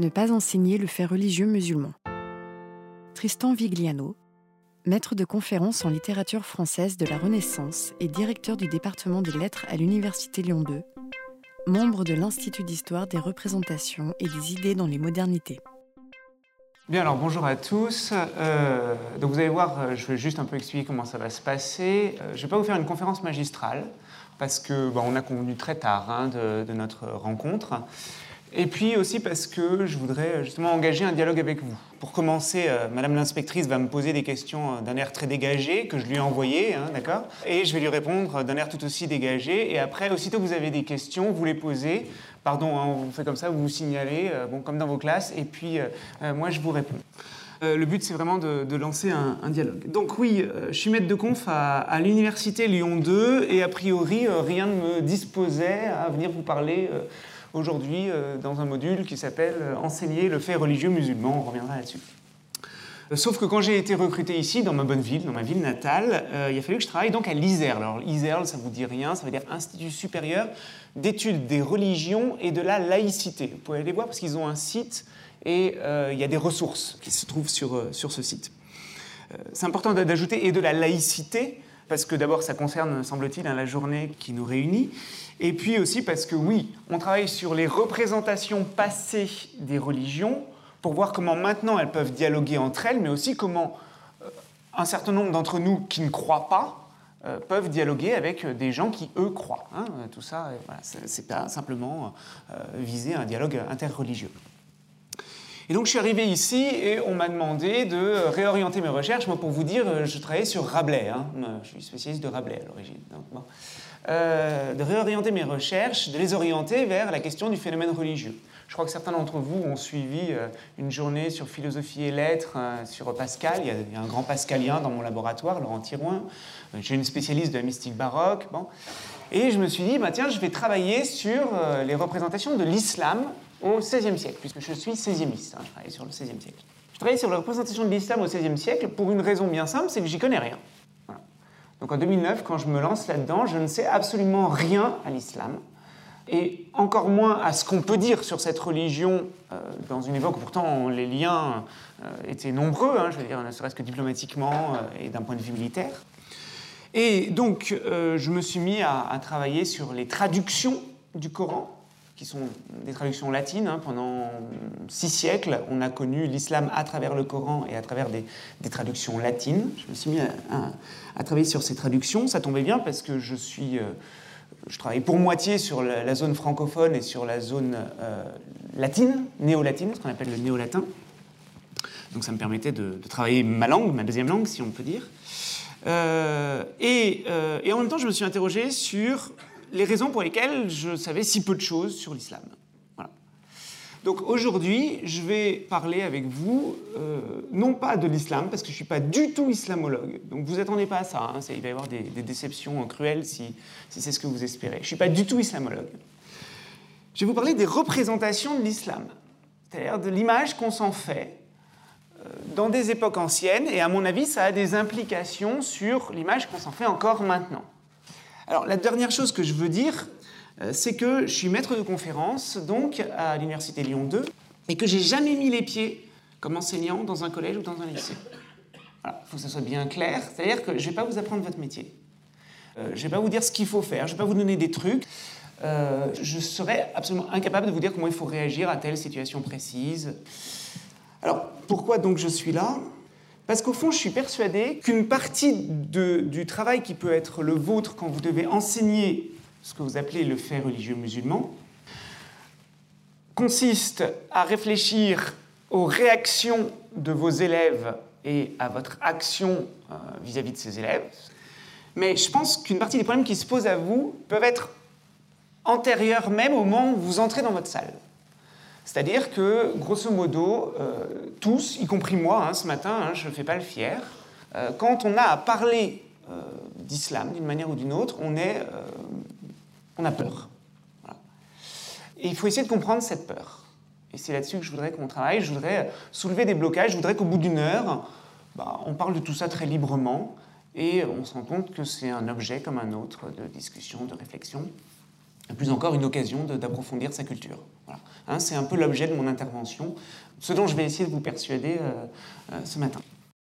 Ne pas enseigner le fait religieux musulman. Tristan Vigliano, maître de conférences en littérature française de la Renaissance et directeur du département des lettres à l'Université Lyon II, membre de l'Institut d'histoire des représentations et des idées dans les modernités. Bien, alors bonjour à tous. Euh, donc vous allez voir, euh, je vais juste un peu expliquer comment ça va se passer. Euh, je ne vais pas vous faire une conférence magistrale parce que bon, on a convenu très tard hein, de, notre rencontre. Et puis aussi parce que je voudrais justement engager un dialogue avec vous. Pour commencer, euh, Madame l'inspectrice va me poser des questions euh, d'un air très dégagé que je lui ai envoyé, hein, d'accord? Et je vais lui répondre d'un air tout aussi dégagé. Et après, aussitôt que vous avez des questions, vous les posez. Pardon, hein, on fait comme ça, vous vous signalez, euh, bon, comme dans vos classes, et puis euh, moi je vous réponds. Euh, le but, c'est vraiment de, lancer un, dialogue. Donc oui, je suis maître de conf à l'université Lyon 2, et a priori, rien ne me disposait à venir vous parler aujourd'hui euh, dans un module qui s'appelle Enseigner le fait religieux musulman. On reviendra là-dessus. Euh, sauf que quand j'ai été recruté ici, dans ma bonne ville, dans ma ville natale, euh, il a fallu que je travaille donc à l'ISERL. Alors l'ISERL, ça vous dit rien, ça veut dire Institut supérieur d'études des religions et de la laïcité. Vous pouvez aller voir parce qu'ils ont un site et il y a des ressources qui se trouvent sur, sur ce site. C'est important d'ajouter et de la laïcité parce que d'abord ça concerne, semble-t-il, la journée qui nous réunit, et puis aussi parce que oui, on travaille sur les représentations passées des religions pour voir comment maintenant elles peuvent dialoguer entre elles, mais aussi comment euh, un certain nombre d'entre nous qui ne croient pas euh, peuvent dialoguer avec des gens qui, eux, croient. Hein. Tout ça, c'est pas simplement euh, viser un dialogue interreligieux. Et donc je suis arrivé ici et on m'a demandé de réorienter mes recherches. Moi, pour vous dire, je travaillais sur Rabelais. Hein. Je suis spécialiste de Rabelais à l'origine. Euh, de réorienter mes recherches, de les orienter vers la question du phénomène religieux. Je crois que certains d'entre vous ont suivi euh, une journée sur philosophie et lettres euh, sur Pascal. Il y, a, un grand pascalien dans mon laboratoire, Laurent Thirouin. J'ai une spécialiste de la mystique baroque. Bon. Et je me suis dit, bah, tiens, je vais travailler sur les représentations de l'islam au XVIe siècle, puisque je suis 16e-iste, hein, je travaille sur le XVIe siècle. Je travaille sur la représentation de l'islam au XVIe siècle pour une raison bien simple, c'est que j'y connais rien. Donc en 2009, quand je me lance là-dedans, je ne sais absolument rien à l'islam, et encore moins à ce qu'on peut dire sur cette religion euh, dans une époque où pourtant les liens euh, étaient nombreux, hein, je veux dire, ne serait-ce que diplomatiquement euh, et d'un point de vue militaire. Et donc, je me suis mis à travailler sur les traductions du Coran qui sont des traductions latines. Hein. Pendant six siècles, on a connu l'islam à travers le Coran et à travers des, traductions latines. Je me suis mis à, travailler sur ces traductions. Ça tombait bien parce que je suis... Euh, je travaille pour moitié sur la, zone francophone et sur la zone euh, latine, néo-latine, ce qu'on appelle le néo-latin. Donc ça me permettait de, travailler ma langue, ma deuxième langue, si on peut dire. Euh, et en même temps, je me suis interrogé sur les raisons pour lesquelles je savais si peu de choses sur l'islam. Voilà. Donc aujourd'hui, je vais parler avec vous, euh, non pas de l'islam, parce que je ne suis pas du tout islamologue, donc vous attendez pas à ça, hein, il va y avoir des, déceptions cruelles si, si c'est ce que vous espérez. Je ne suis pas du tout islamologue. Je vais vous parler des représentations de l'islam, c'est-à-dire de l'image qu'on s'en fait euh, dans des époques anciennes, et à mon avis, ça a des implications sur l'image qu'on s'en fait encore maintenant. Alors, la dernière chose que je veux dire, euh, c'est que je suis maître de conférence, donc, à l'Université Lyon 2, et que j'ai jamais mis les pieds comme enseignant dans un collège ou dans un lycée. Il faut que ça soit bien clair, c'est-à-dire que je ne vais pas vous apprendre votre métier. Euh, je ne vais pas vous dire ce qu'il faut faire, je ne vais pas vous donner des trucs. Euh, je serais absolument incapable de vous dire comment il faut réagir à telle situation précise. Alors, pourquoi donc je suis là? Parce qu'au fond, je suis persuadé qu'une partie du travail qui peut être le vôtre quand vous devez enseigner ce que vous appelez le fait religieux musulman consiste à réfléchir aux réactions de vos élèves et à votre action vis-à-vis -vis de ces élèves. Mais je pense qu'une partie des problèmes qui se posent à vous peuvent être antérieurs même au moment où vous entrez dans votre salle. C'est-à-dire que, grosso modo, euh, tous, y compris moi, hein, ce matin, hein, je ne fais pas le fier, euh, quand on a à parler euh, d'islam d'une manière ou d'une autre, on, est, on a peur. Et il faut essayer de comprendre cette peur. Et c'est là-dessus que je voudrais qu'on travaille. Je voudrais soulever des blocages. Je voudrais qu'au bout d'une heure, bah, on parle de tout ça très librement et on se rend compte que c'est un objet comme un autre de discussion, de réflexion plus encore une occasion d'approfondir sa culture. Voilà. Hein, c'est un peu l'objet de mon intervention, ce dont je vais essayer de vous persuader ce matin.